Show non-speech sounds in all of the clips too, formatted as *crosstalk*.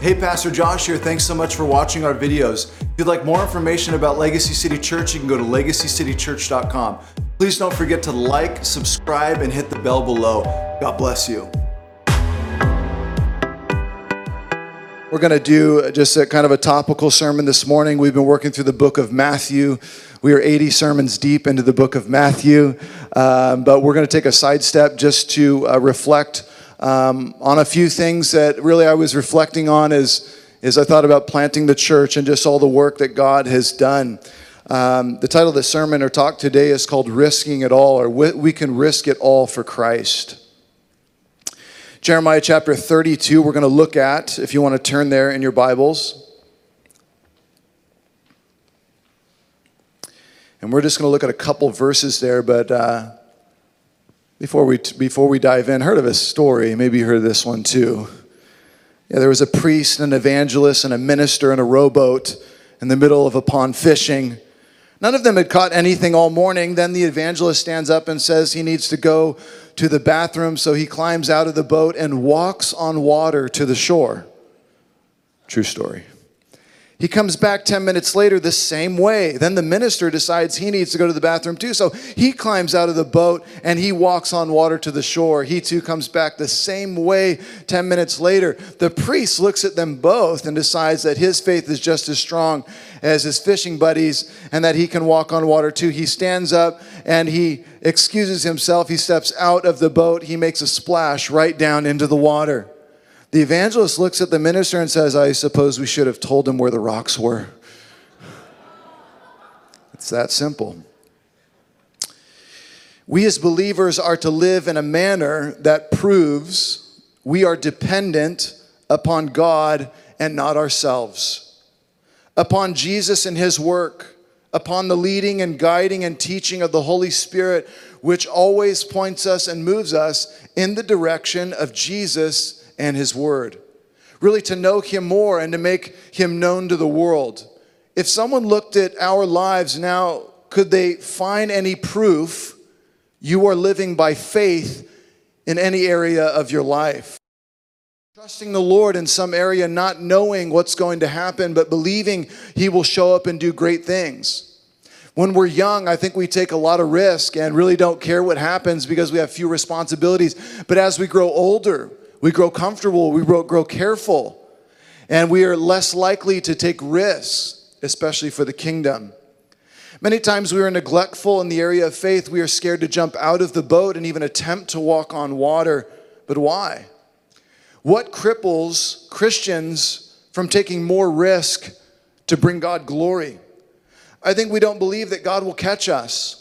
Hey, Pastor Josh here. Thanks so much for watching our videos. If you'd like more information about Legacy City Church, you can go to legacycitychurch.com. Please don't forget to like, subscribe, and hit the bell below. God bless you. We're going to do just a kind of a topical sermon this morning. We've been working through the book of Matthew. We are 80 sermons deep into the book of Matthew, um, but we're going to take a sidestep just to uh, reflect um, on a few things that really I was reflecting on as, as I thought about planting the church and just all the work that God has done. Um, the title of the sermon or talk today is called Risking It All, or We Can Risk It All for Christ. Jeremiah chapter 32, we're going to look at, if you want to turn there in your Bibles. And we're just going to look at a couple verses there, but uh, before we, before we dive in, heard of a story. Maybe you heard this one too. Yeah, there was a priest, and an evangelist, and a minister in a rowboat in the middle of a pond fishing. None of them had caught anything all morning. Then the evangelist stands up and says he needs to go to the bathroom, so he climbs out of the boat and walks on water to the shore. True story. He comes back 10 minutes later the same way. Then the minister decides he needs to go to the bathroom too. So he climbs out of the boat and he walks on water to the shore. He too comes back the same way 10 minutes later. The priest looks at them both and decides that his faith is just as strong as his fishing buddies and that he can walk on water too. He stands up and he excuses himself. He steps out of the boat. He makes a splash right down into the water. The evangelist looks at the minister and says, I suppose we should have told him where the rocks were. It's that simple. We as believers are to live in a manner that proves we are dependent upon God and not ourselves, upon Jesus and his work, upon the leading and guiding and teaching of the Holy Spirit, which always points us and moves us in the direction of Jesus and His Word. Really, to know Him more and to make Him known to the world. If someone looked at our lives now, could they find any proof you are living by faith in any area of your life? Trusting the Lord in some area, not knowing what's going to happen, but believing He will show up and do great things. When we're young, I think we take a lot of risk and really don't care what happens because we have few responsibilities. But as we grow older, we grow comfortable, we grow, careful, and we are less likely to take risks, especially for the kingdom. Many times we are neglectful in the area of faith. We are scared to jump out of the boat and even attempt to walk on water. But why? What cripples Christians from taking more risk to bring God glory? I think we don't believe that God will catch us.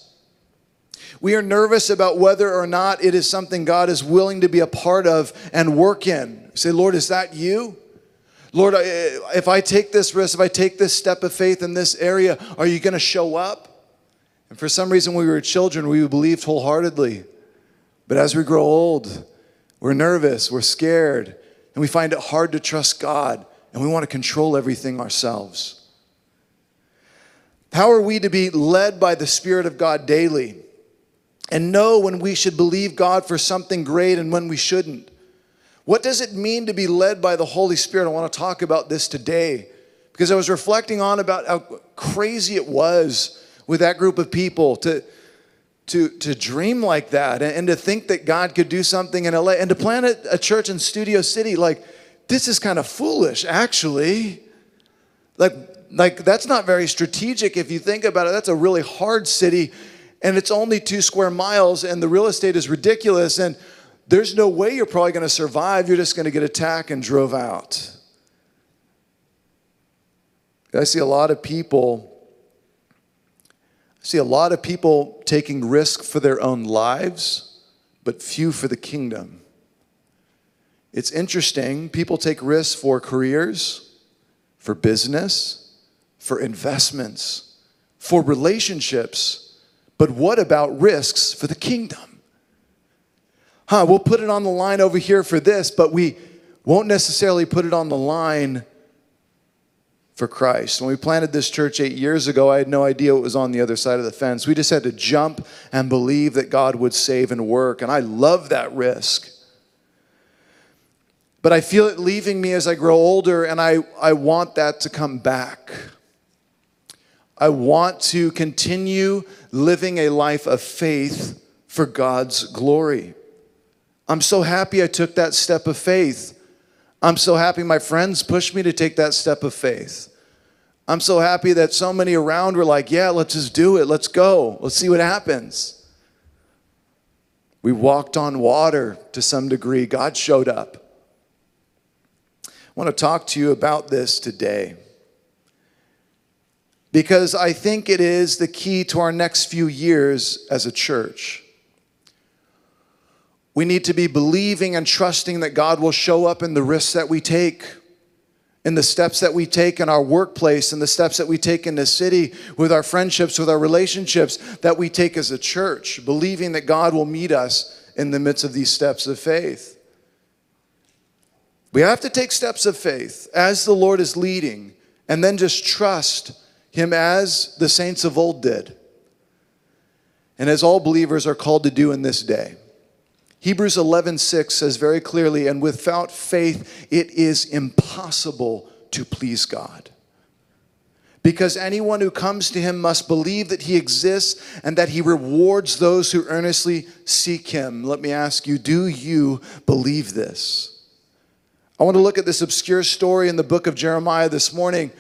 We are nervous about whether or not it is something God is willing to be a part of and work in. say, Lord, is that you? Lord, if I take this risk, if I take this step of faith in this area, are you going to show up? And for some reason, when we were children, we believed wholeheartedly. But as we grow old, we're nervous, we're scared, and we find it hard to trust God, and we want to control everything ourselves. How are we to be led by the Spirit of God daily? And know when we should believe God for something great and when we shouldn't. What does it mean to be led by the Holy Spirit? I want to talk about this today because I was reflecting on about how crazy it was with that group of people to to to dream like that and, and to think that God could do something in LA and to plan a, a church in Studio City like this is kind of foolish actually. Like like that's not very strategic if you think about it. That's a really hard city and it's only two square miles and the real estate is ridiculous and there's no way you're probably going to survive. You're just going to get attacked and drove out. I see a lot of people I see a lot of people taking risk for their own lives, but few for the kingdom. It's interesting. People take risks for careers, for business, for investments, for relationships but what about risks for the kingdom? Huh, we'll put it on the line over here for this, but we won't necessarily put it on the line for Christ. When we planted this church eight years ago, I had no idea what was on the other side of the fence. We just had to jump and believe that God would save and work, and I love that risk. But I feel it leaving me as I grow older, and I, I want that to come back. I want to continue living a life of faith for God's glory. I'm so happy I took that step of faith. I'm so happy my friends pushed me to take that step of faith. I'm so happy that so many around were like, yeah, let's just do it. Let's go. Let's see what happens. We walked on water to some degree. God showed up. I want to talk to you about this today because I think it is the key to our next few years as a church. We need to be believing and trusting that God will show up in the risks that we take, in the steps that we take in our workplace, in the steps that we take in the city, with our friendships, with our relationships that we take as a church, believing that God will meet us in the midst of these steps of faith. We have to take steps of faith as the Lord is leading, and then just trust Him as the saints of old did, and as all believers are called to do in this day. Hebrews 11:6 says very clearly, and without faith it is impossible to please God. Because anyone who comes to him must believe that he exists and that he rewards those who earnestly seek him. Let me ask you, do you believe this? I want to look at this obscure story in the book of Jeremiah this morning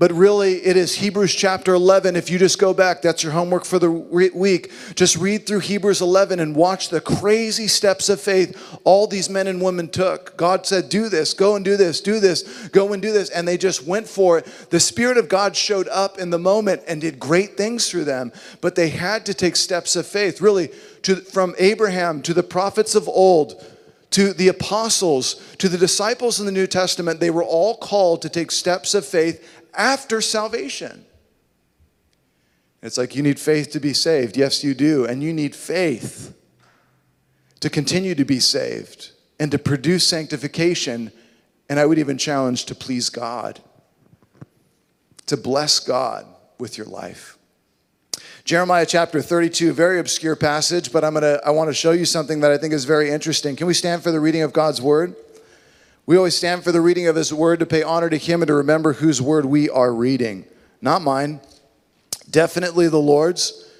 but really, it is Hebrews chapter 11. If you just go back, that's your homework for the week. Just read through Hebrews 11 and watch the crazy steps of faith all these men and women took. God said, Do this, go and do this, do this, go and do this. And they just went for it. The Spirit of God showed up in the moment and did great things through them. But they had to take steps of faith, really, to, from Abraham to the prophets of old to the apostles, to the disciples in the New Testament, they were all called to take steps of faith after salvation. It's like you need faith to be saved. Yes, you do. And you need faith to continue to be saved and to produce sanctification. And I would even challenge to please God, to bless God with your life. Jeremiah chapter 32, very obscure passage, but I'm gonna, I want to show you something that I think is very interesting. Can we stand for the reading of God's word? We always stand for the reading of His Word to pay honor to Him and to remember whose Word we are reading. Not mine, definitely the Lord's.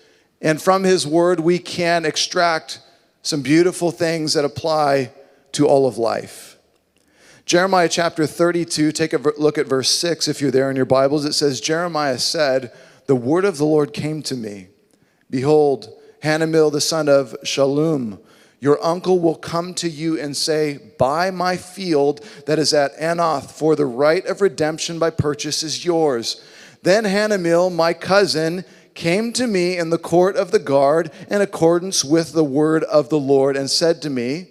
And from His Word, we can extract some beautiful things that apply to all of life. Jeremiah chapter 32, take a look at verse 6 if you're there in your Bibles. It says, Jeremiah said, The word of the Lord came to me. Behold, Hanamel the son of Shallum your uncle will come to you and say, Buy my field that is at Anathoth, for the right of redemption by purchase is yours. Then Hanamel, my cousin, came to me in the court of the guard in accordance with the word of the Lord and said to me,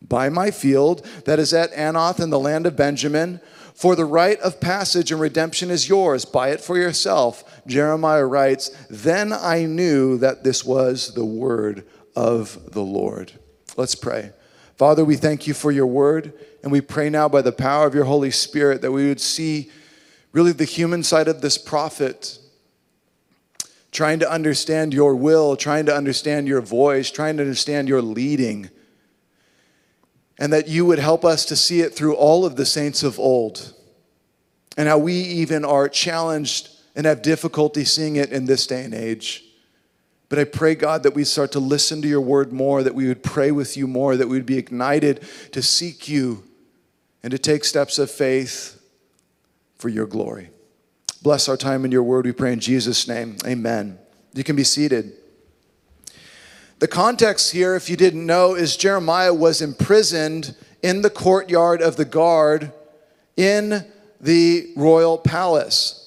Buy my field that is at Anathoth in the land of Benjamin, for the right of passage and redemption is yours. Buy it for yourself. Jeremiah writes, Then I knew that this was the word of the Lord. Let's pray. Father, we thank you for your word, and we pray now by the power of your Holy Spirit that we would see really the human side of this prophet, trying to understand your will, trying to understand your voice, trying to understand your leading, and that you would help us to see it through all of the saints of old, and how we even are challenged and have difficulty seeing it in this day and age. But I pray, God, that we start to listen to your word more, that we would pray with you more, that we would be ignited to seek you and to take steps of faith for your glory. Bless our time in your word, we pray in Jesus' name. Amen. You can be seated. The context here, if you didn't know, is Jeremiah was imprisoned in the courtyard of the guard in the royal palace.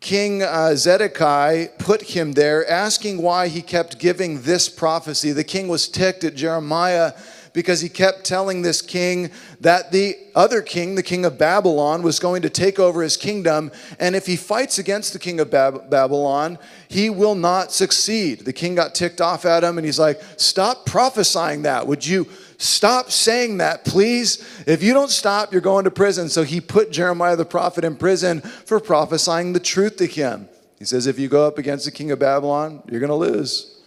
King uh, Zedekiah put him there, asking why he kept giving this prophecy. The king was ticked at Jeremiah because he kept telling this king that the other king, the king of Babylon, was going to take over his kingdom. And if he fights against the king of Bab- Babylon, he will not succeed. The king got ticked off at him and he's like, Stop prophesying that. Would you? Stop saying that, please. If you don't stop, you're going to prison. So he put Jeremiah the prophet in prison for prophesying the truth to him. He says, If you go up against the king of Babylon, you're going to lose.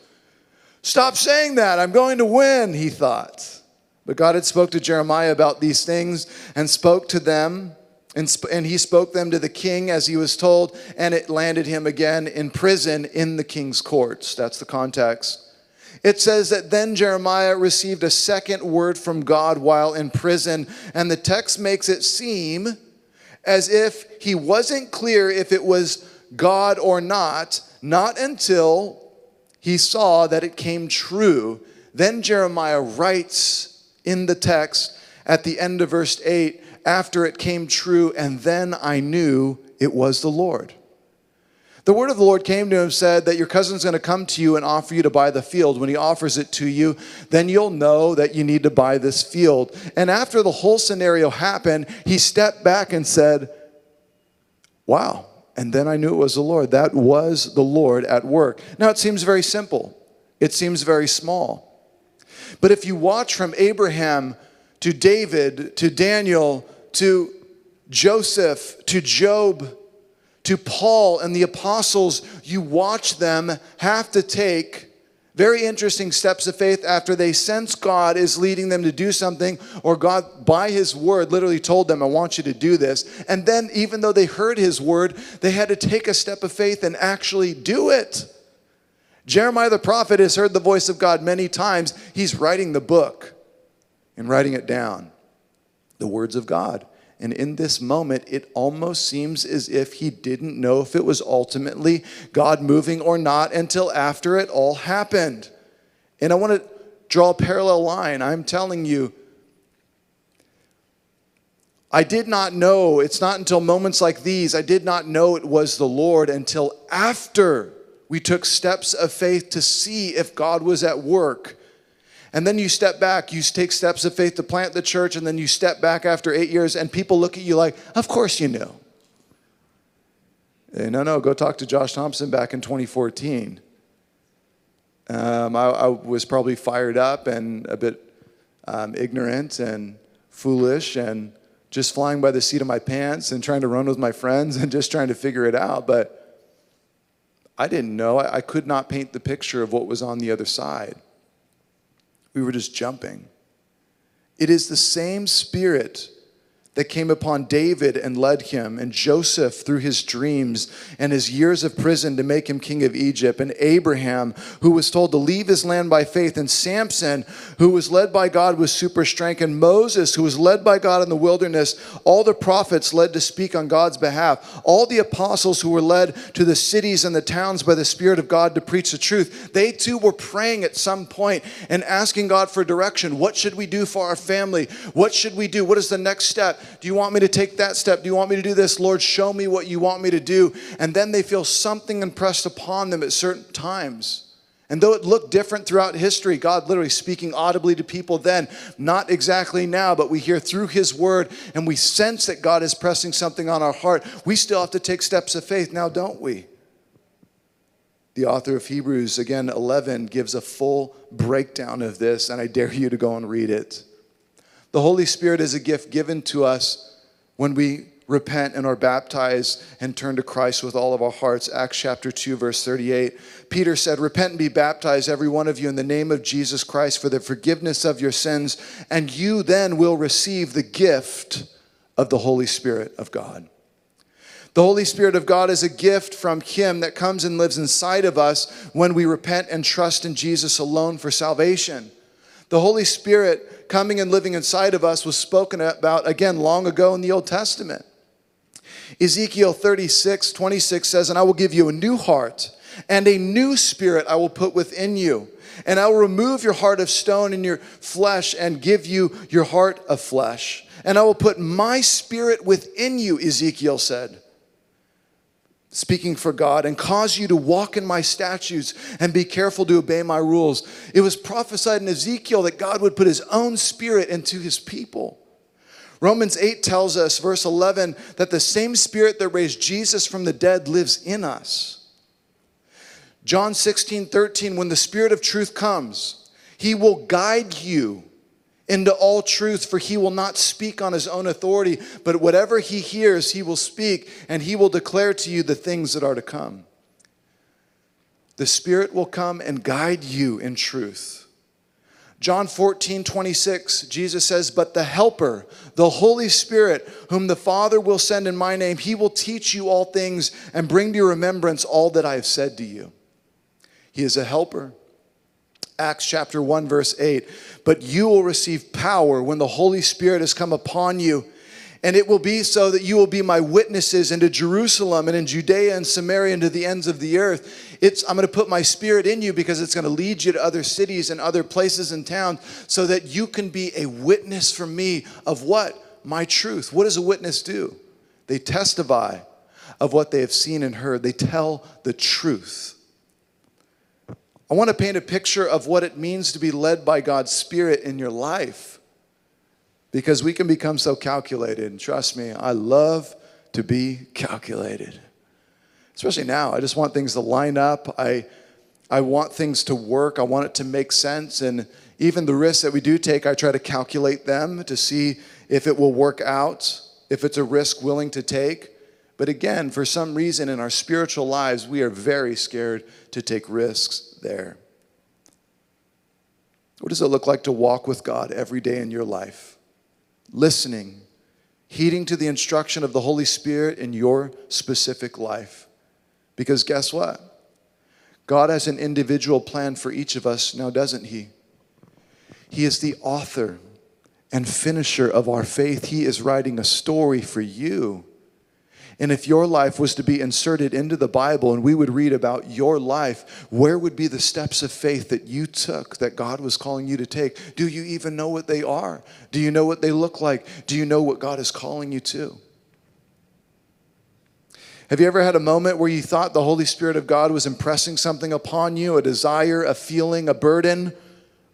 Stop saying that. I'm going to win, he thought. But God had spoke to Jeremiah about these things and spoke to them and, sp- and he spoke them to the king as he was told, and it landed him again in prison in the king's courts. That's the context. It says that then Jeremiah received a second word from God while in prison, and the text makes it seem as if he wasn't clear if it was God or not, not until he saw that it came true. Then Jeremiah writes in the text at the end of verse 8 after it came true, and then I knew it was the Lord. The word of the Lord came to him said that your cousin's going to come to you and offer you to buy the field. When he offers it to you, then you'll know that you need to buy this field. And after the whole scenario happened, he stepped back and said, Wow. And then I knew it was the Lord. That was the Lord at work. Now it seems very simple, it seems very small. But if you watch from Abraham to David to Daniel to Joseph to Job to Paul and the apostles, you watch them have to take very interesting steps of faith after they sense God is leading them to do something, or God, by His word, literally told them, I want you to do this. And then, even though they heard His word, they had to take a step of faith and actually do it. Jeremiah the prophet has heard the voice of God many times. He's writing the book and writing it down, the words of God. And in this moment, it almost seems as if he didn't know if it was ultimately God moving or not until after it all happened. And I want to draw a parallel line. I'm telling you, I did not know, it's not until moments like these, I did not know it was the Lord until after we took steps of faith to see if God was at work. And then you step back, you take steps of faith to plant the church, and then you step back after eight years, and people look at you like, Of course you knew. Hey, no, no, go talk to Josh Thompson back in 2014. Um, I, I, was probably fired up and a bit um, ignorant and foolish and just flying by the seat of my pants and trying to run with my friends *laughs* and just trying to figure it out. But I didn't know. I, I could not paint the picture of what was on the other side. We were just jumping. It is the same spirit that came upon David and led him, and Joseph through his dreams and his years of prison to make him king of Egypt, and Abraham, who was told to leave his land by faith, and Samson, who was led by God with super strength, and Moses, who was led by God in the wilderness, all the prophets led to speak on God's behalf, all the apostles who were led to the cities and the towns by the Spirit of God to preach the truth. They too were praying at some point and asking God for direction. What should we do for our family? What should we do? What is the next step? Do you want me to take that step? Do you want me to do this? Lord, show me what you want me to do. And then they feel something impressed upon them at certain times. And though it looked different throughout history, God literally speaking audibly to people then, not exactly now, but we hear through His word and we sense that God is pressing something on our heart. We still have to take steps of faith now, don't we? The author of Hebrews, again, 11, gives a full breakdown of this, and I dare you to go and read it. The Holy Spirit is a gift given to us when we repent and are baptized and turn to Christ with all of our hearts. Acts chapter 2, verse 38. Peter said, Repent and be baptized, every one of you, in the name of Jesus Christ for the forgiveness of your sins, and you then will receive the gift of the Holy Spirit of God. The Holy Spirit of God is a gift from Him that comes and lives inside of us when we repent and trust in Jesus alone for salvation. The Holy Spirit coming and living inside of us was spoken about again long ago in the Old Testament. Ezekiel 36, 26 says, And I will give you a new heart, and a new spirit I will put within you. And I will remove your heart of stone and your flesh and give you your heart of flesh. And I will put my spirit within you, Ezekiel said speaking for God, and cause you to walk in my statutes and be careful to obey my rules. It was prophesied in Ezekiel that God would put his own spirit into his people. Romans 8 tells us, verse 11, that the same spirit that raised Jesus from the dead lives in us. John 16, 13, when the spirit of truth comes, he will guide you into all truth, for he will not speak on his own authority, but whatever he hears, he will speak, and he will declare to you the things that are to come. The Spirit will come and guide you in truth. John 14, 26, Jesus says, But the Helper, the Holy Spirit, whom the Father will send in my name, he will teach you all things and bring to your remembrance all that I have said to you. He is a helper. Acts chapter 1, verse 8. But you will receive power when the Holy Spirit has come upon you. And it will be so that you will be my witnesses into Jerusalem and in Judea and Samaria and to the ends of the earth. It's, I'm going to put my spirit in you because it's going to lead you to other cities and other places and towns so that you can be a witness for me of what? My truth. What does a witness do? They testify of what they have seen and heard, they tell the truth. I want to paint a picture of what it means to be led by God's Spirit in your life because we can become so calculated. And trust me, I love to be calculated. Especially now, I just want things to line up. I, I want things to work. I want it to make sense. And even the risks that we do take, I try to calculate them to see if it will work out, if it's a risk willing to take. But again, for some reason in our spiritual lives, we are very scared to take risks there. What does it look like to walk with God every day in your life? Listening, heeding to the instruction of the Holy Spirit in your specific life. Because guess what? God has an individual plan for each of us now, doesn't He? He is the author and finisher of our faith. He is writing a story for you. And if your life was to be inserted into the Bible and we would read about your life, where would be the steps of faith that you took that God was calling you to take? Do you even know what they are? Do you know what they look like? Do you know what God is calling you to? Have you ever had a moment where you thought the Holy Spirit of God was impressing something upon you, a desire, a feeling, a burden,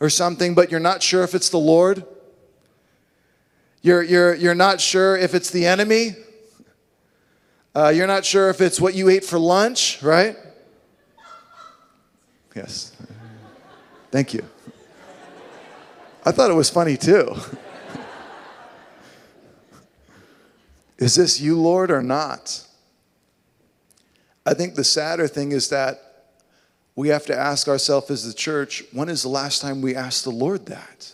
or something, but you're not sure if it's the Lord? You're, you're, you're not sure if it's the enemy? Uh, you're not sure if it's what you ate for lunch, right? Yes. Thank you. I thought it was funny too. *laughs* is this you, Lord, or not? I think the sadder thing is that we have to ask ourselves as the church when is the last time we asked the Lord that?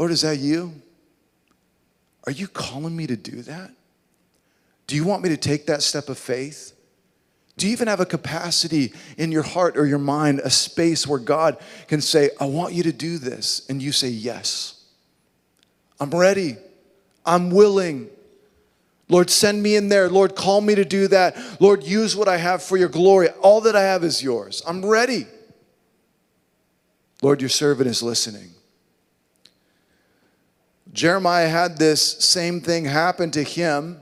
Lord, is that you? Are you calling me to do that? Do you want me to take that step of faith? Do you even have a capacity in your heart or your mind, a space where God can say, I want you to do this? And you say, Yes. I'm ready. I'm willing. Lord, send me in there. Lord, call me to do that. Lord, use what I have for your glory. All that I have is yours. I'm ready. Lord, your servant is listening. Jeremiah had this same thing happen to him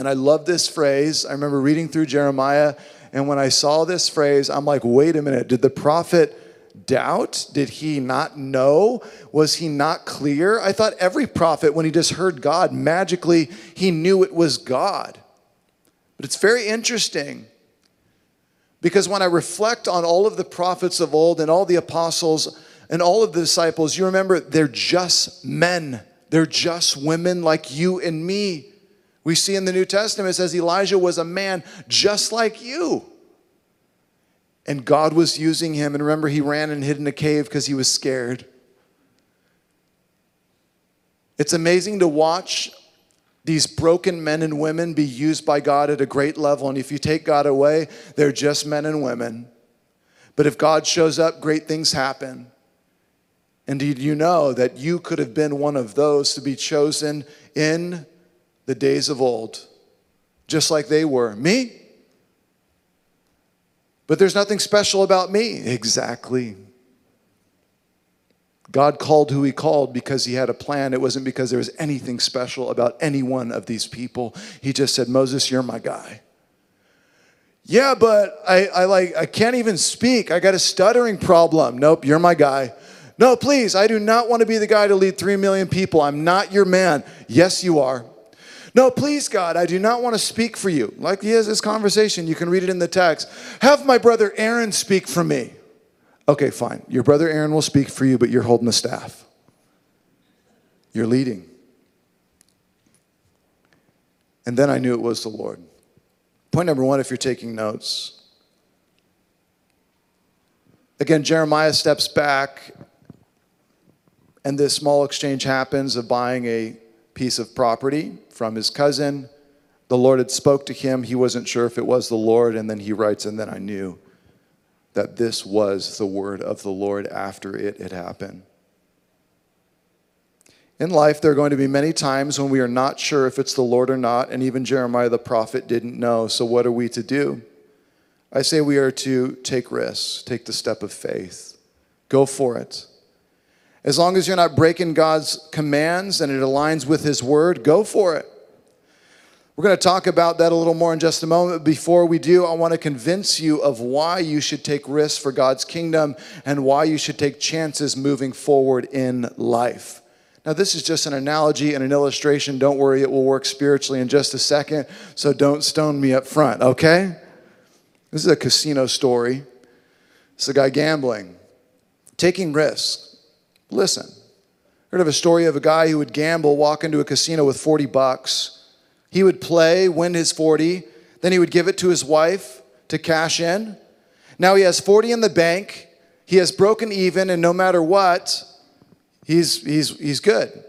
and I love this phrase. I remember reading through Jeremiah, and when I saw this phrase, I'm like, wait a minute, did the prophet doubt? Did he not know? Was he not clear? I thought every prophet, when he just heard God, magically he knew it was God. But it's very interesting because when I reflect on all of the prophets of old and all the apostles and all of the disciples, you remember they're just men, they're just women like you and me. We see in the New Testament, it says Elijah was a man just like you. And God was using him. And remember, he ran and hid in a cave because he was scared. It's amazing to watch these broken men and women be used by God at a great level. And if you take God away, they're just men and women. But if God shows up, great things happen. And did you know that you could have been one of those to be chosen in the days of old, just like they were. Me? But there's nothing special about me. Exactly. God called who he called because he had a plan. It wasn't because there was anything special about any one of these people. He just said, Moses, you're my guy. Yeah, but I, I like I can't even speak. I got a stuttering problem. Nope, you're my guy. No, please, I do not want to be the guy to lead three million people. I'm not your man. Yes, you are. No, please, God, I do not want to speak for you. Like he has this conversation, you can read it in the text. Have my brother Aaron speak for me. Okay, fine. Your brother Aaron will speak for you, but you're holding the staff. You're leading. And then I knew it was the Lord. Point number one, if you're taking notes, Again, Jeremiah steps back, and this small exchange happens of buying a piece of property from his cousin. The Lord had spoke to him. He wasn't sure if it was the Lord, and then he writes, and then I knew that this was the word of the Lord after it had happened. In life, there are going to be many times when we are not sure if it's the Lord or not, and even Jeremiah the prophet didn't know. So, what are we to do? I say we are to take risks, take the step of faith, go for it. As long as you're not breaking God's commands and it aligns with His word, go for it. We're going to talk about that a little more in just a moment. Before we do, I want to convince you of why you should take risks for God's kingdom and why you should take chances moving forward in life. Now, this is just an analogy and an illustration. Don't worry, it will work spiritually in just a second, so don't stone me up front, okay? This is a casino story. It's a guy gambling, taking risks. Listen, heard of a story of a guy who would gamble, walk into a casino with 40 bucks. He would play, win his 40, then he would give it to his wife to cash in. Now he has 40 in the bank. He has broken even, and no matter what, he's, he's, he's good.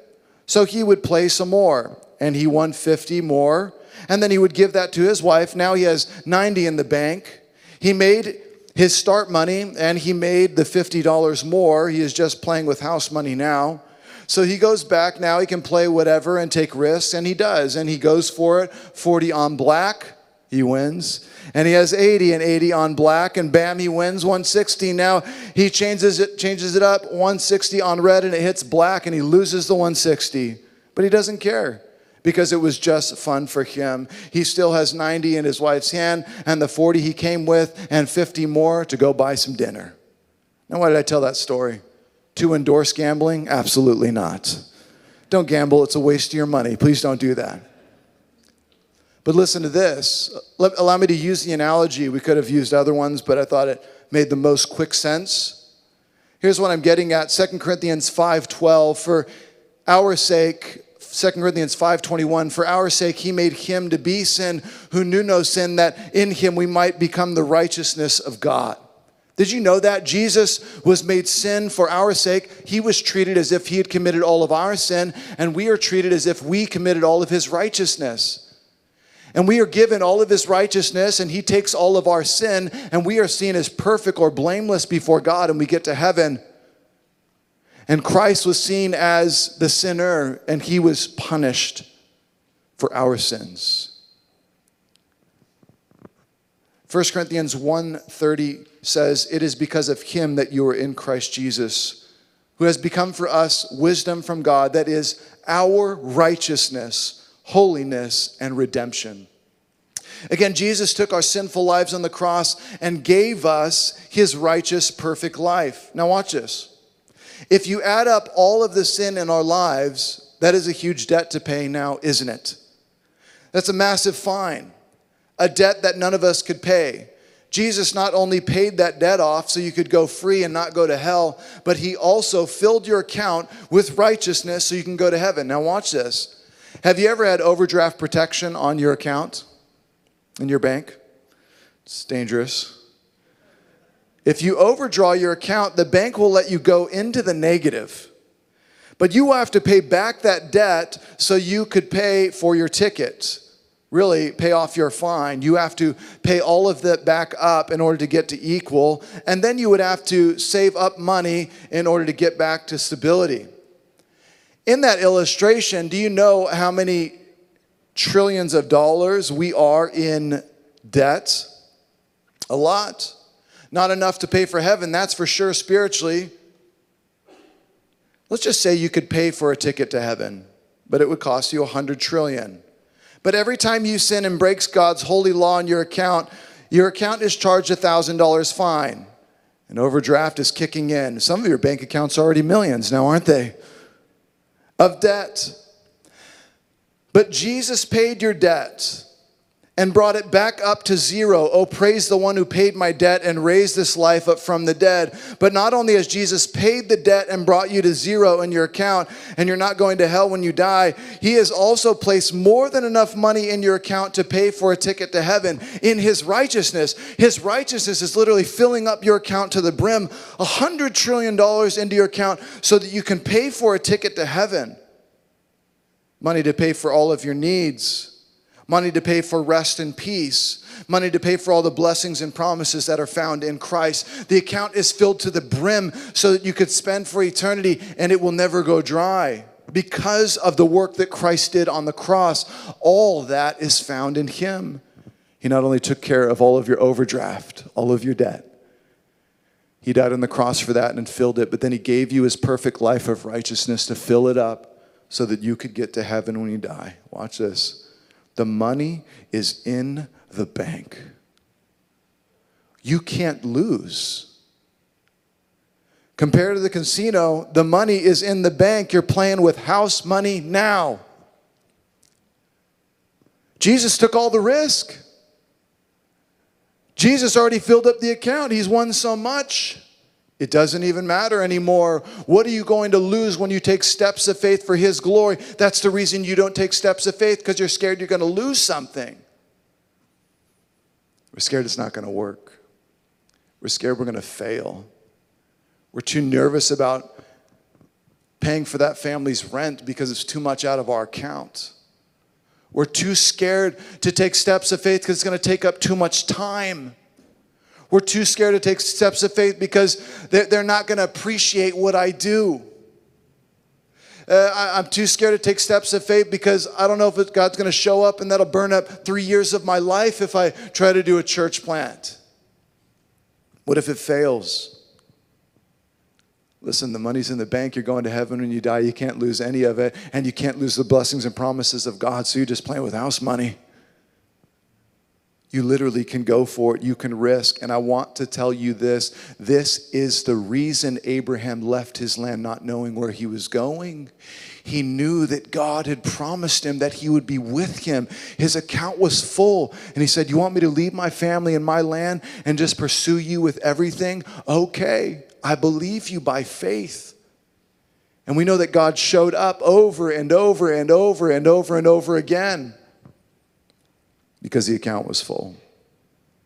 So he would play some more, and he won 50 more. And then he would give that to his wife. Now he has 90 in the bank. He made his start money and he made the $50 more. He is just playing with house money now. So he goes back now, he can play whatever and take risks, and he does. And he goes for it 40 on black, he wins. And he has 80 and 80 on black, and bam, he wins 160. Now he changes it, changes it up 160 on red, and it hits black, and he loses the 160. But he doesn't care because it was just fun for him. He still has 90 in his wife's hand, and the 40 he came with, and 50 more to go buy some dinner. Now, why did I tell that story? To endorse gambling? Absolutely not. Don't gamble, it's a waste of your money. Please don't do that. But listen to this. Let, allow me to use the analogy. We could have used other ones, but I thought it made the most quick sense. Here's what I'm getting at 2 Corinthians 5:12 for our sake 2 Corinthians 5:21 for our sake he made him to be sin who knew no sin that in him we might become the righteousness of God. Did you know that Jesus was made sin for our sake? He was treated as if he had committed all of our sin and we are treated as if we committed all of his righteousness. And we are given all of his righteousness, and he takes all of our sin, and we are seen as perfect or blameless before God, and we get to heaven. And Christ was seen as the sinner, and he was punished for our sins. 1 Corinthians 1:30 says, "It is because of him that you are in Christ Jesus, who has become for us wisdom from God, that is our righteousness, holiness, and redemption." Again, Jesus took our sinful lives on the cross and gave us his righteous, perfect life. Now, watch this. If you add up all of the sin in our lives, that is a huge debt to pay now, isn't it? That's a massive fine, a debt that none of us could pay. Jesus not only paid that debt off so you could go free and not go to hell, but he also filled your account with righteousness so you can go to heaven. Now, watch this. Have you ever had overdraft protection on your account in your bank? It's dangerous. If you overdraw your account, the bank will let you go into the negative. But you will have to pay back that debt so you could pay for your ticket, really pay off your fine. You have to pay all of that back up in order to get to equal. And then you would have to save up money in order to get back to stability. In that illustration, do you know how many trillions of dollars we are in debt? A lot. Not enough to pay for heaven, that's for sure spiritually. Let's just say you could pay for a ticket to heaven, but it would cost you a 100 trillion. But every time you sin and breaks God's holy law in your account, your account is charged a $1,000 fine. An overdraft is kicking in. Some of your bank accounts are already millions now, aren't they? Of debt. But Jesus paid your debt. And brought it back up to zero. Oh, praise the one who paid my debt and raised this life up from the dead. But not only has Jesus paid the debt and brought you to zero in your account, and you're not going to hell when you die, he has also placed more than enough money in your account to pay for a ticket to heaven in his righteousness. His righteousness is literally filling up your account to the brim, a hundred trillion dollars into your account so that you can pay for a ticket to heaven. Money to pay for all of your needs money to pay for rest and peace, money to pay for all the blessings and promises that are found in Christ. The account is filled to the brim so that you could spend for eternity and it will never go dry. Because of the work that Christ did on the cross, all that is found in Him. He not only took care of all of your overdraft, all of your debt, He died on the cross for that and filled it, but then He gave you His perfect life of righteousness to fill it up so that you could get to heaven when you die. Watch this. The money is in the bank. You can't lose. Compared to the casino, the money is in the bank. You're playing with house money now. Jesus took all the risk. Jesus already filled up the account. He's won so much. It doesn't even matter anymore. What are you going to lose when you take steps of faith for His glory? That's the reason you don't take steps of faith because you're scared you're going to lose something. We're scared it's not going to work. We're scared we're going to fail. We're too nervous about paying for that family's rent because it's too much out of our account. We're too scared to take steps of faith because it's going to take up too much time. We're too scared to take steps of faith because they're not going to appreciate what I do. Uh, I, am too scared to take steps of faith because I don't know if God's going to show up and that'll burn up three years of my life if I try to do a church plant. What if it fails? Listen, the money's in the bank. You're going to heaven when you die. You can't lose any of it, and you can't lose the blessings and promises of God, so you're just playing with house money. You literally can go for it, you can risk. And I want to tell you this this is the reason Abraham left his land not knowing where he was going. He knew that God had promised him that he would be with him. His account was full. And he said, You want me to leave my family and my land and just pursue you with everything? Okay, I believe you by faith. And we know that God showed up over and over and over and over and over again because the account was full.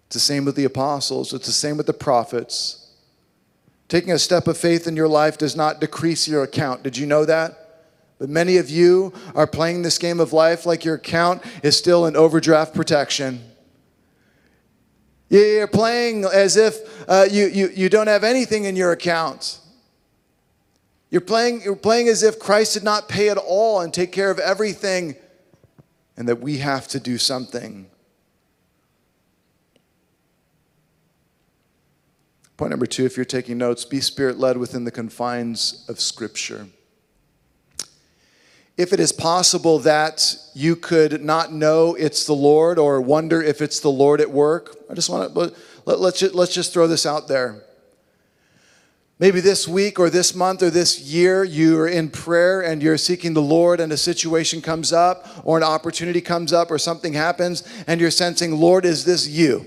It's the same with the apostles, it's the same with the prophets. Taking a step of faith in your life does not decrease your account. Did you know that? But many of you are playing this game of life like your account is still in overdraft protection. You're playing as if uh, you, you, you don't have anything in your account. You're playing, you're playing as if Christ did not pay it all and take care of everything and that we have to do something. Point number two, if you're taking notes, be spirit led within the confines of Scripture. If it is possible that you could not know it's the Lord or wonder if it's the Lord at work, I just want to let, just, let's just throw this out there. Maybe this week or this month or this year, you're in prayer and you're seeking the Lord, and a situation comes up, or an opportunity comes up, or something happens, and you're sensing, Lord, is this you?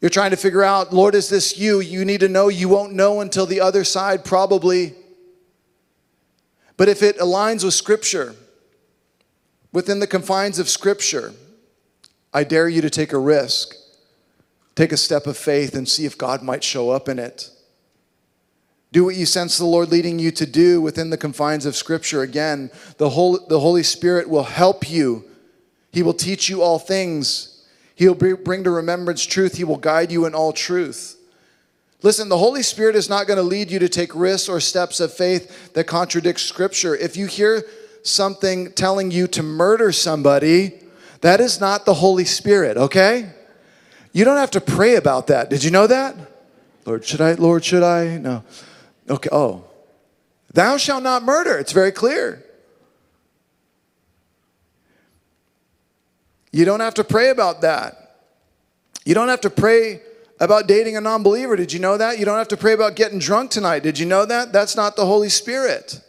You're trying to figure out, Lord, is this you? You need to know. You won't know until the other side, probably. But if it aligns with Scripture, within the confines of Scripture, I dare you to take a risk, take a step of faith, and see if God might show up in it. Do what you sense the Lord leading you to do within the confines of Scripture. Again, the Holy, the Holy Spirit will help you. He will teach you all things. He'll bring to remembrance truth. He will guide you in all truth. Listen, the Holy Spirit is not going to lead you to take risks or steps of faith that contradict Scripture. If you hear something telling you to murder somebody, that is not the Holy Spirit, okay? You don't have to pray about that. Did you know that? Lord, should I? Lord, should I? No. Okay, oh. Thou shalt not murder. It's very clear. You don't have to pray about that. You don't have to pray about dating a non believer. Did you know that? You don't have to pray about getting drunk tonight. Did you know that? That's not the Holy Spirit.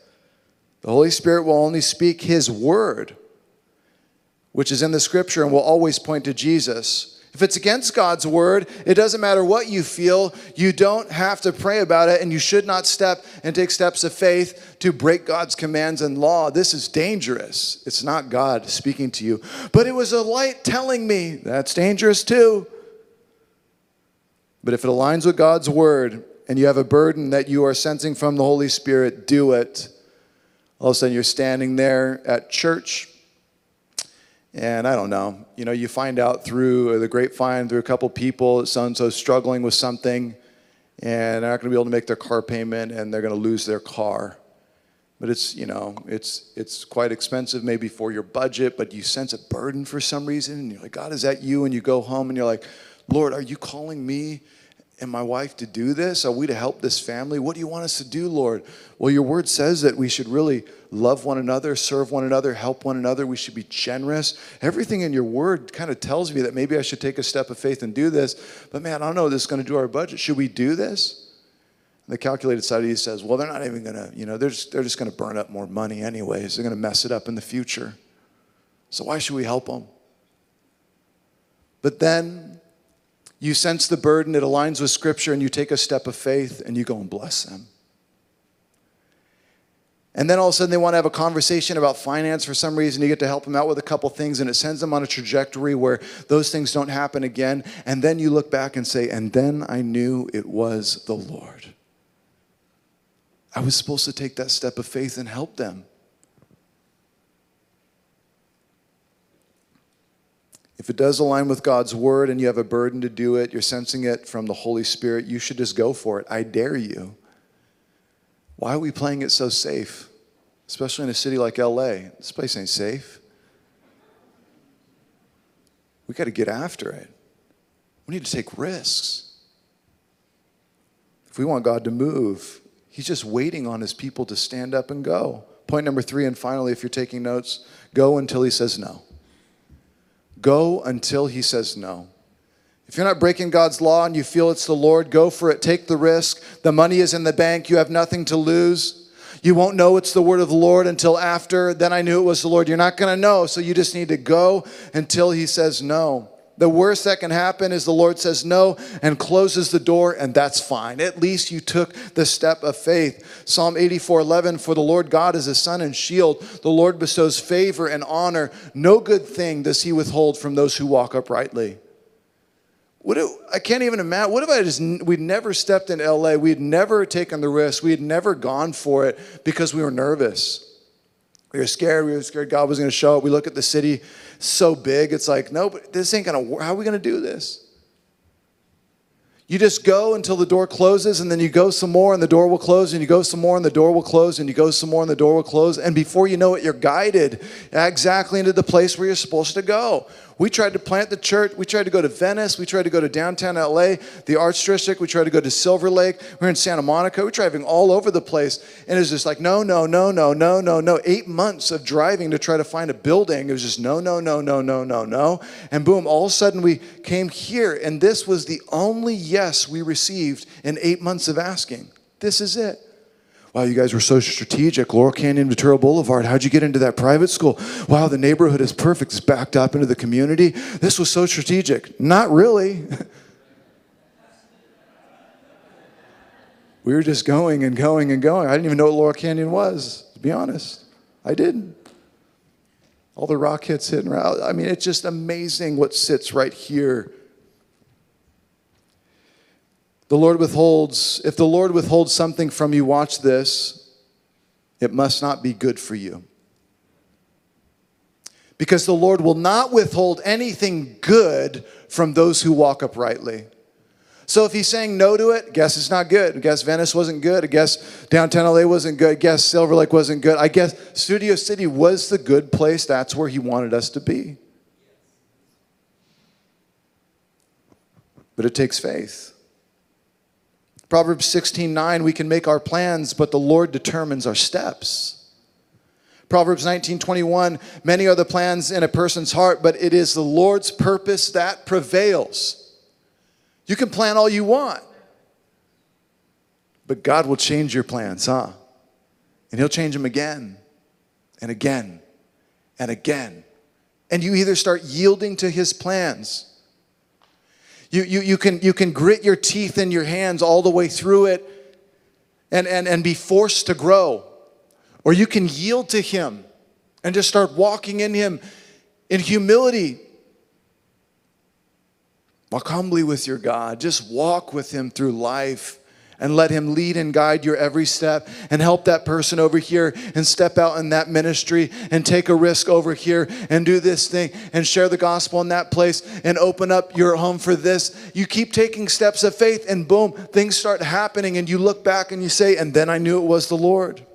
The Holy Spirit will only speak His word. which is in the scripture and will always point to Jesus. If it's against God's word, it doesn't matter what you feel. You don't have to pray about it, and you should not step and take steps of faith to break God's commands and law. This is dangerous. It's not God speaking to you. But it was a light telling me that's dangerous too. But if it aligns with God's word and you have a burden that you are sensing from the Holy Spirit, do it. All of a sudden, you're standing there at church and I don't know, you know, you find out through the grapevine, through a couple people, so and so's struggling with something and they're not going to be able to make their car payment and they're going to lose their car. But it's, you know, it's, it's quite expensive maybe for your budget, but you sense a burden for some reason. And you're like, God, is that you? And you go home and you're like, Lord, are you calling me and my wife to do this? Are we to help this family? What do you want us to do, Lord? Well, your word says that we should really love one another, serve one another, help one another. We should be generous. Everything in your word kind of tells me that maybe I should take a step of faith and do this. But man, I don't know this is going to do our budget. Should we do this? The calculated side of you says, well, they're not even going to, you know, they're just, they're just going to burn up more money anyways. They're going to mess it up in the future. So why should we help them? But then you sense the burden, it aligns with Scripture, and you take a step of faith and you go and bless them. And then all of a sudden they want to have a conversation about finance for some reason. You get to help them out with a couple things, and it sends them on a trajectory where those things don't happen again. And then you look back and say, And then I knew it was the Lord. I was supposed to take that step of faith and help them. If it does align with God's word and you have a burden to do it, you're sensing it from the Holy Spirit, you should just go for it. I dare you. Why are we playing it so safe? Especially in a city like LA. This place ain't safe. We got to get after it. We need to take risks. If we want God to move, He's just waiting on His people to stand up and go. Point number three, and finally, if you're taking notes, go until He says no. Go until he says no. If you're not breaking God's law and you feel it's the Lord, go for it. Take the risk. The money is in the bank. You have nothing to lose. You won't know it's the word of the Lord until after. Then I knew it was the Lord. You're not going to know. So you just need to go until he says no. The worst that can happen is the Lord says no and closes the door, and that's fine. At least you took the step of faith. Psalm 84 11 For the Lord God is a sun and shield. The Lord bestows favor and honor. No good thing does he withhold from those who walk uprightly. What if, I can't even imagine. What if I just, we'd never stepped in LA, we'd never taken the risk, we'd never gone for it because we were nervous. We were scared. We were scared God was going to show up. We look at the city so big. It's like, no, but this ain't going to work. How are we going to do this? You just go until the door closes, and then you go some more, and the door will close, and you go some more, and the door will close, and you go some more, and the door will close. And before you know it, you're guided exactly into the place where you're supposed to go. We tried to plant the church. We tried to go to Venice. We tried to go to downtown LA, the Arts District. We tried to go to Silver Lake. We're in Santa Monica. We're driving all over the place. And it was just like, no, no, no, no, no, no, no. Eight months of driving to try to find a building. It was just no, no, no, no, no, no, no. And boom, all of a sudden we came here. And this was the only yes we received in eight months of asking. This is it. Wow, you guys were so strategic. Laurel Canyon, Ventura Boulevard. How'd you get into that private school? Wow, the neighborhood is perfect. It's backed up into the community. This was so strategic. Not really. *laughs* we were just going and going and going. I didn't even know what Laurel Canyon was, to be honest. I didn't. All the rock hits hitting around. I mean, it's just amazing what sits right here the Lord withholds, if the Lord withholds something from you, watch this, it must not be good for you. Because the Lord will not withhold anything good from those who walk uprightly. So if he's saying no to it, guess it's not good. Guess Venice wasn't good. I guess downtown LA wasn't good. Guess Silver Lake wasn't good. I guess Studio City was the good place. That's where he wanted us to be. But it takes faith. Proverbs 16 9, we can make our plans, but the Lord determines our steps. Proverbs 19 21, many are the plans in a person's heart, but it is the Lord's purpose that prevails. You can plan all you want, but God will change your plans, huh? And He'll change them again and again and again and you either start yielding to his plans. You, you, you, can, you can grit your teeth in your hands all the way through it and, and, and be forced to grow. Or you can yield to him and just start walking in him in humility. Walk humbly with your God. Just walk with him through life and let Him lead and guide your every step and help that person over here and step out in that ministry and take a risk over here and do this thing and share the gospel in that place and open up your home for this. You keep taking steps of faith and boom, things start happening and you look back and you say, and then I knew it was the Lord.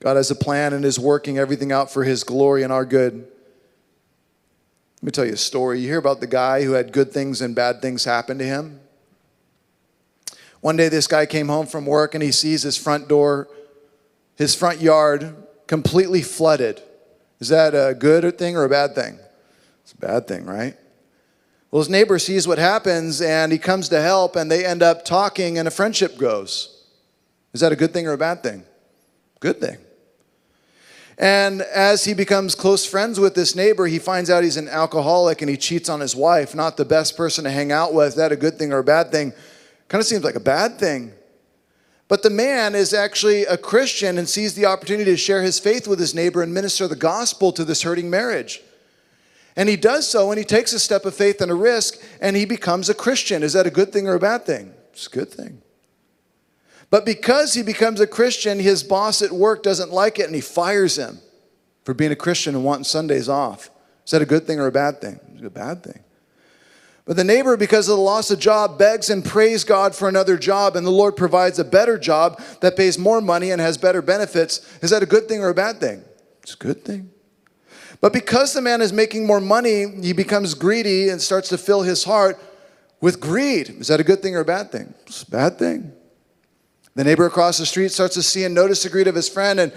God has a plan and is working everything out for His glory and our good. Let me tell you a story. You hear about the guy who had good things and bad things happen to him? One day, this guy came home from work and he sees his front door, his front yard completely flooded. Is that a good thing or a bad thing? It's a bad thing, right? Well, his neighbor sees what happens and he comes to help and they end up talking and a friendship grows. Is that a good thing or a bad thing? Good thing. And as he becomes close friends with this neighbor, he finds out he's an alcoholic and he cheats on his wife. Not the best person to hang out with. Is that a good thing or a bad thing? Kind of seems like a bad thing. But the man is actually a Christian and sees the opportunity to share his faith with his neighbor and minister the gospel to this hurting marriage. And he does so and he takes a step of faith and a risk and he becomes a Christian. Is that a good thing or a bad thing? It's a good thing. But because he becomes a Christian, his boss at work doesn't like it and he fires him for being a Christian and wanting Sundays off. Is that a good thing or a bad thing? It's a bad thing. But the neighbor, because of the loss of job, begs and prays God for another job, and the Lord provides a better job that pays more money and has better benefits. Is that a good thing or a bad thing? It's a good thing. But because the man is making more money, he becomes greedy and starts to fill his heart with greed. Is that a good thing or a bad thing? It's a bad thing. The neighbor across the street starts to see and notice the greed of his friend and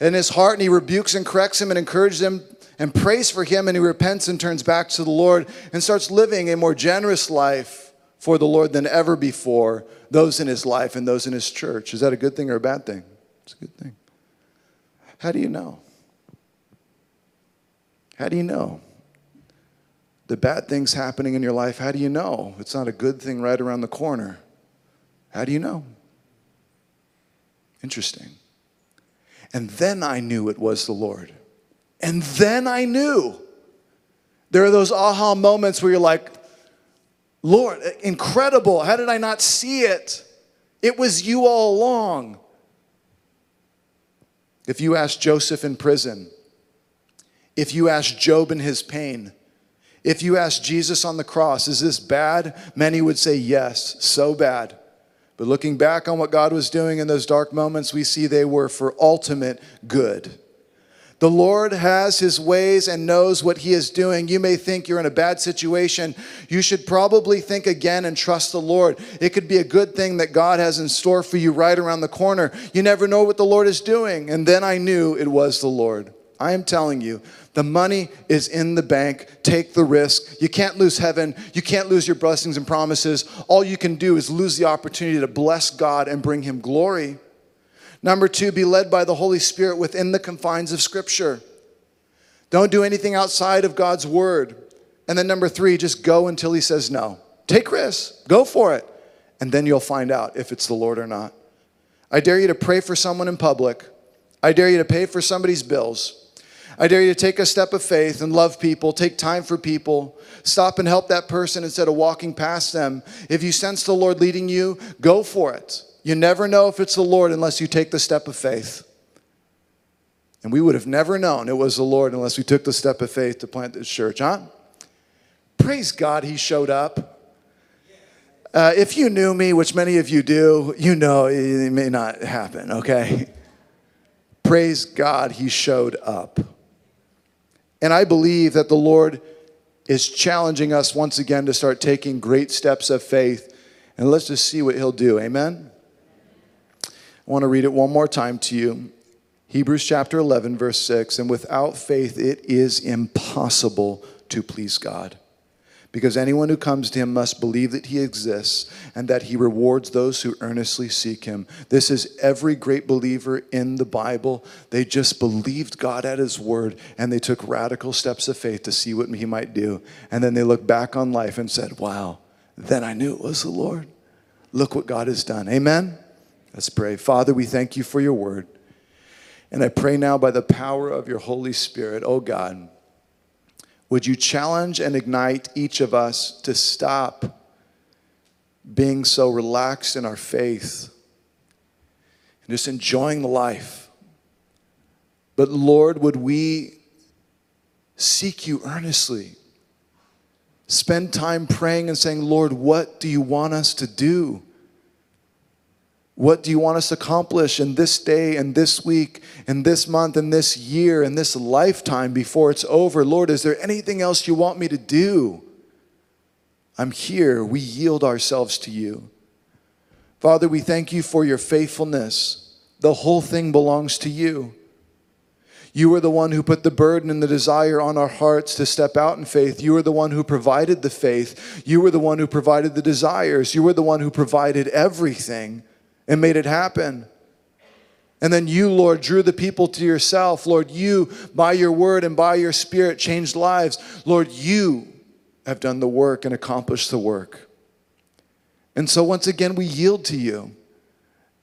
in his heart, and he rebukes and corrects him and encourages him and prays for him, and he repents and turns back to the Lord and starts living a more generous life for the Lord than ever before, those in his life and those in his church. Is that a good thing or a bad thing? It's a good thing. How do you know? How do you know? The bad things happening in your life, how do you know? It's not a good thing right around the corner. How do you know? Interesting. And then I knew it was the Lord. And then I knew. There are those aha moments where you're like, Lord, incredible. How did I not see it? It was you all along. If you ask Joseph in prison, if you ask Job in his pain, if you ask Jesus on the cross, is this bad? Many would say yes, so bad. But looking back on what God was doing in those dark moments, we see they were for ultimate good. The Lord has his ways and knows what he is doing. You may think you're in a bad situation. You should probably think again and trust the Lord. It could be a good thing that God has in store for you right around the corner. You never know what the Lord is doing. And then I knew it was the Lord. I am telling you, the money is in the bank. Take the risk. You can't lose heaven. You can't lose your blessings and promises. All you can do is lose the opportunity to bless God and bring him glory. Number two, be led by the Holy Spirit within the confines of Scripture. Don't do anything outside of God's word. And then number three, just go until He says no. Take risks, go for it, and then you'll find out if it's the Lord or not. I dare you to pray for someone in public. I dare you to pay for somebody's bills. I dare you to take a step of faith and love people, take time for people, stop and help that person instead of walking past them. If you sense the Lord leading you, go for it. You never know if it's the Lord unless you take the step of faith. And we would have never known it was the Lord unless we took the step of faith to plant this church, huh? Praise God, He showed up. Uh, if you knew me, which many of you do, you know it may not happen, okay? Praise God, He showed up. And I believe that the Lord is challenging us once again to start taking great steps of faith. And let's just see what He'll do. Amen? I want to read it one more time to you. Hebrews chapter 11, verse 6. And without faith, it is impossible to please God. because anyone who comes to him must believe that he exists and that he rewards those who earnestly seek him. This is every great believer in the Bible. They just believed God at his word and they took radical steps of faith to see what he might do. And then they looked back on life and said, Wow, then I knew it was the Lord. Look what God has done. Amen. Let's pray. Father, we thank you for your word. And I pray now by the power of your Holy Spirit, oh God would you challenge and ignite each of us to stop being so relaxed in our faith and just enjoying life? But Lord, would we seek you earnestly? Spend time praying and saying, Lord, what do you want us to do? What do you want us to accomplish in this day and this week and this month and this year and this lifetime before it's over? Lord, is there anything else you want me to do? I'm here. We yield ourselves to you. Father, we thank you for your faithfulness. The whole thing belongs to you. You are the one who put the burden and the desire on our hearts to step out in faith. You are the one who provided the faith. You were the one who provided the desires. You were the one who provided everything and made it happen. And then you, Lord, drew the people to yourself. Lord, you, by your word and by your spirit, changed lives. Lord, you have done the work and accomplished the work. And so once again, we yield to you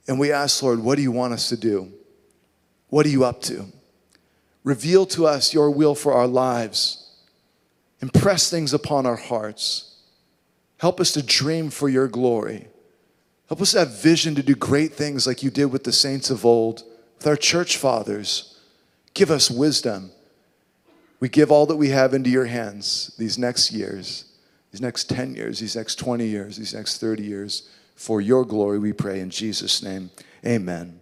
and we ask, Lord, what do you want us to do? What are you up to? Reveal to us your will for our lives. Impress things upon our hearts. Help us to dream for your glory. Help us have vision to do great things like you did with the saints of old, with our church fathers. Give us wisdom. We give all that we have into your hands these next years, these next 10 years, these next 20 years, these next 30 years. For your glory, we pray in Jesus' name. Amen.